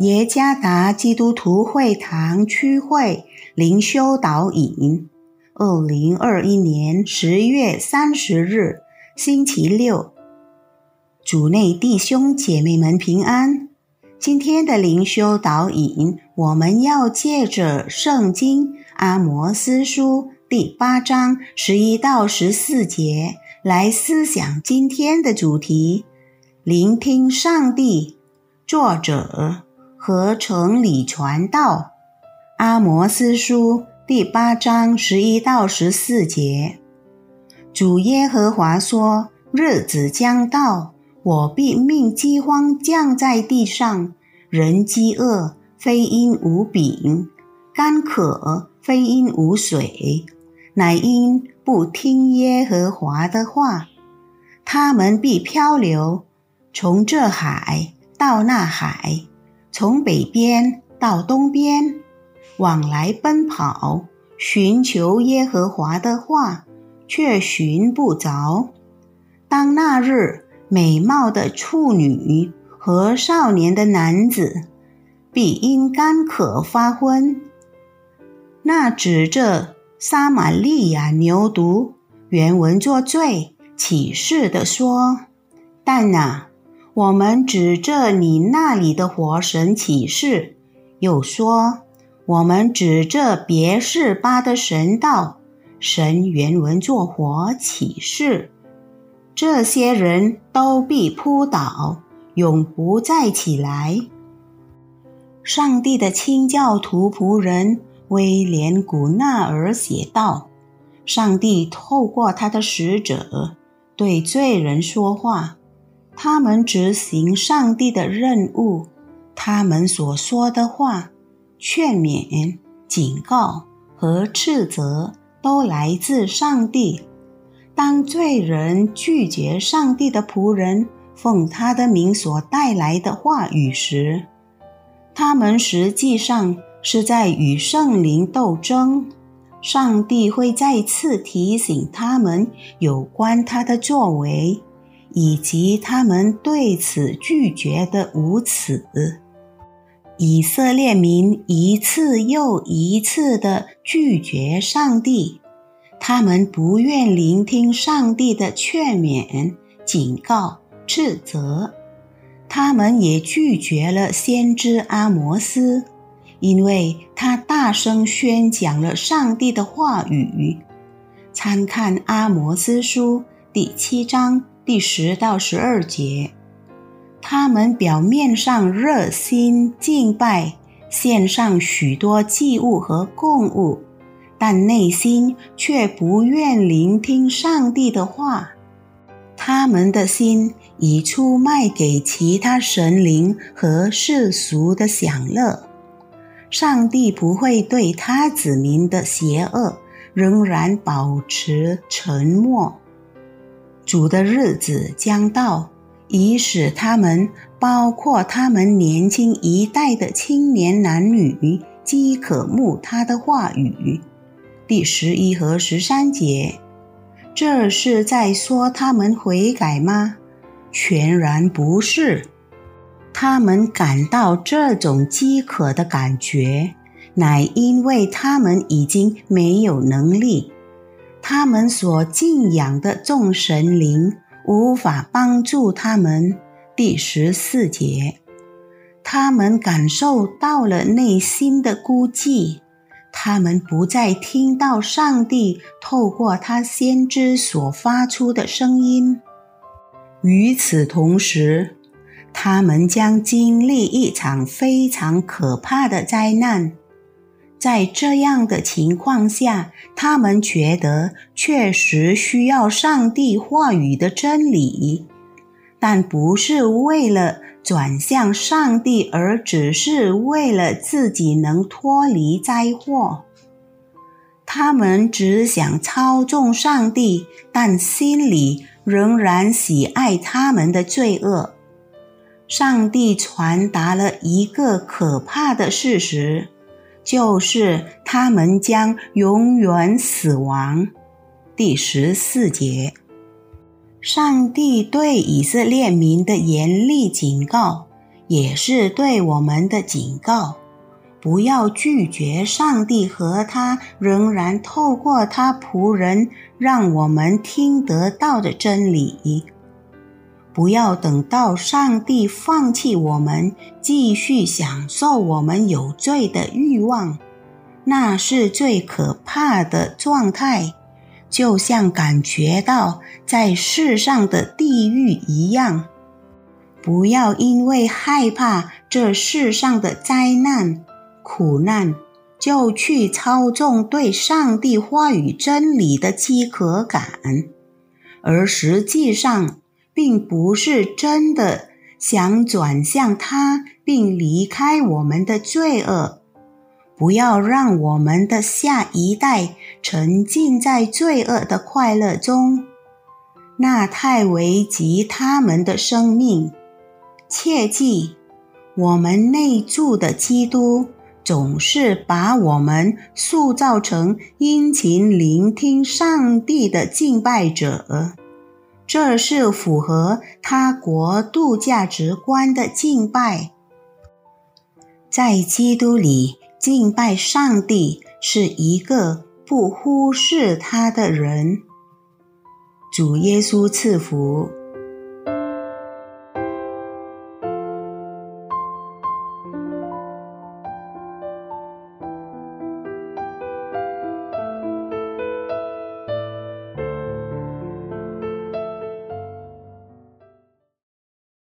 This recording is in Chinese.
耶加达基督徒会堂区会灵修导引，二零二一年十月三十日，星期六，主内弟兄姐妹们平安。今天的灵修导引，我们要借着圣经阿摩斯书第八章十一到十四节来思想今天的主题：聆听上帝。作者合成里传道，阿摩斯书第八章十一到十四节。主耶和华说：“日子将到。”我必命饥荒降在地上，人饥饿非因无饼，干渴非因无水，乃因不听耶和华的话。他们必漂流，从这海到那海，从北边到东边，往来奔跑，寻求耶和华的话，却寻不着。当那日。美貌的处女和少年的男子，必因干渴发昏。那指着撒玛利亚牛犊原文作罪启示的说：“但呐，我们指着你那里的火神启示，又说我们指着别是巴的神道神原文作火启示。”这些人都必扑倒，永不再起来。上帝的清教徒仆人威廉·古纳尔写道：“上帝透过他的使者对罪人说话，他们执行上帝的任务，他们所说的话、劝勉、警告和斥责都来自上帝。”当罪人拒绝上帝的仆人奉他的名所带来的话语时，他们实际上是在与圣灵斗争。上帝会再次提醒他们有关他的作为，以及他们对此拒绝的无耻。以色列民一次又一次地拒绝上帝。他们不愿聆听上帝的劝勉、警告、斥责，他们也拒绝了先知阿摩斯，因为他大声宣讲了上帝的话语。参看《阿摩斯书》第七章第十到十二节。他们表面上热心敬拜，献上许多祭物和供物。但内心却不愿聆听上帝的话，他们的心已出卖给其他神灵和世俗的享乐。上帝不会对他子民的邪恶仍然保持沉默。主的日子将到，以使他们，包括他们年轻一代的青年男女，饥渴慕他的话语。第十一和十三节，这是在说他们悔改吗？全然不是。他们感到这种饥渴的感觉，乃因为他们已经没有能力，他们所敬仰的众神灵无法帮助他们。第十四节，他们感受到了内心的孤寂。他们不再听到上帝透过他先知所发出的声音。与此同时，他们将经历一场非常可怕的灾难。在这样的情况下，他们觉得确实需要上帝话语的真理，但不是为了。转向上帝，而只是为了自己能脱离灾祸。他们只想操纵上帝，但心里仍然喜爱他们的罪恶。上帝传达了一个可怕的事实，就是他们将永远死亡。第十四节。上帝对以色列民的严厉警告，也是对我们的警告：不要拒绝上帝和他仍然透过他仆人让我们听得到的真理。不要等到上帝放弃我们，继续享受我们有罪的欲望，那是最可怕的状态。就像感觉到在世上的地狱一样，不要因为害怕这世上的灾难、苦难，就去操纵对上帝话语真理的饥渴感，而实际上并不是真的想转向他，并离开我们的罪恶。不要让我们的下一代沉浸在罪恶的快乐中，那太危及他们的生命。切记，我们内住的基督总是把我们塑造成殷勤聆听上帝的敬拜者，这是符合他国度价值观的敬拜，在基督里。敬拜上帝是一个不忽视他的人。主耶稣赐福。